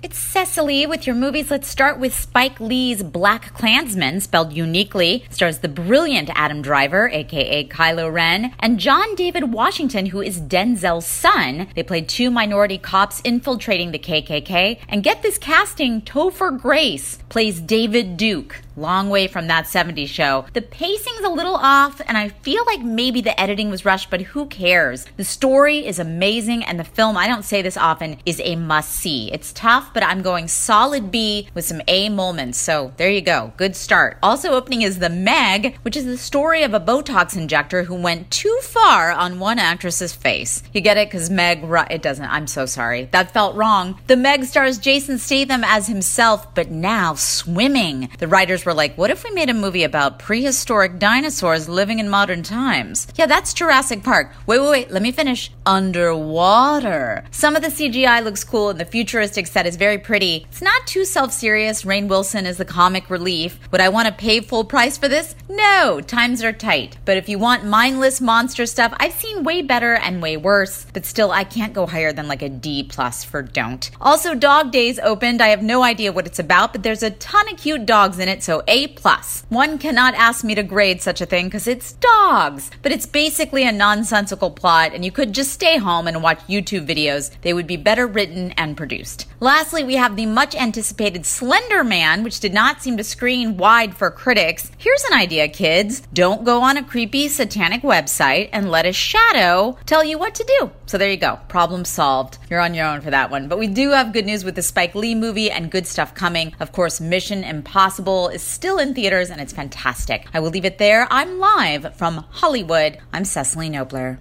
It's Cecily with your movies. Let's start with Spike Lee's Black Klansman, spelled uniquely. Stars the brilliant Adam Driver, aka Kylo Ren, and John David Washington, who is Denzel's son. They played two minority cops infiltrating the KKK. And get this casting Topher Grace plays David Duke. Long way from that 70s show. The pacing's a little off, and I feel like maybe the editing was rushed, but who cares? The story is amazing, and the film, I don't say this often, is a must see. It's tough, but I'm going solid B with some A moments. So there you go. Good start. Also opening is The Meg, which is the story of a Botox injector who went too far on one actress's face. You get it? Because Meg, it doesn't. I'm so sorry. That felt wrong. The Meg stars Jason Statham as himself, but now swimming. The writers were like, what if we made a movie about prehistoric dinosaurs living in modern times? Yeah, that's Jurassic Park. Wait, wait, wait, let me finish. Underwater. Some of the CGI looks cool and the futuristic set is very pretty. It's not too self serious. Rainn Wilson is the comic relief. Would I want to pay full price for this? No, times are tight. But if you want mindless monster stuff, I've seen way better and way worse. But still, I can't go higher than like a D plus for don't. Also, Dog Days opened. I have no idea what it's about, but there's a ton of cute dogs in it, so A plus. One cannot ask me to grade such a thing because it's dogs. But it's basically a nonsensical plot, and you could just stay home and watch YouTube videos. They would be better written and produced. Lastly, we have the much anticipated Slender Man, which did not seem to screen wide for critics. Here's an idea, kids. Don't go on a creepy satanic website and let a shadow tell you what to do. So there you go. Problem solved. You're on your own for that one. But we do have good news with the Spike Lee movie and good stuff coming. Of course, Mission Impossible is still in theaters and it's fantastic. I will leave it there. I'm live from Hollywood. I'm Cecily Knobler.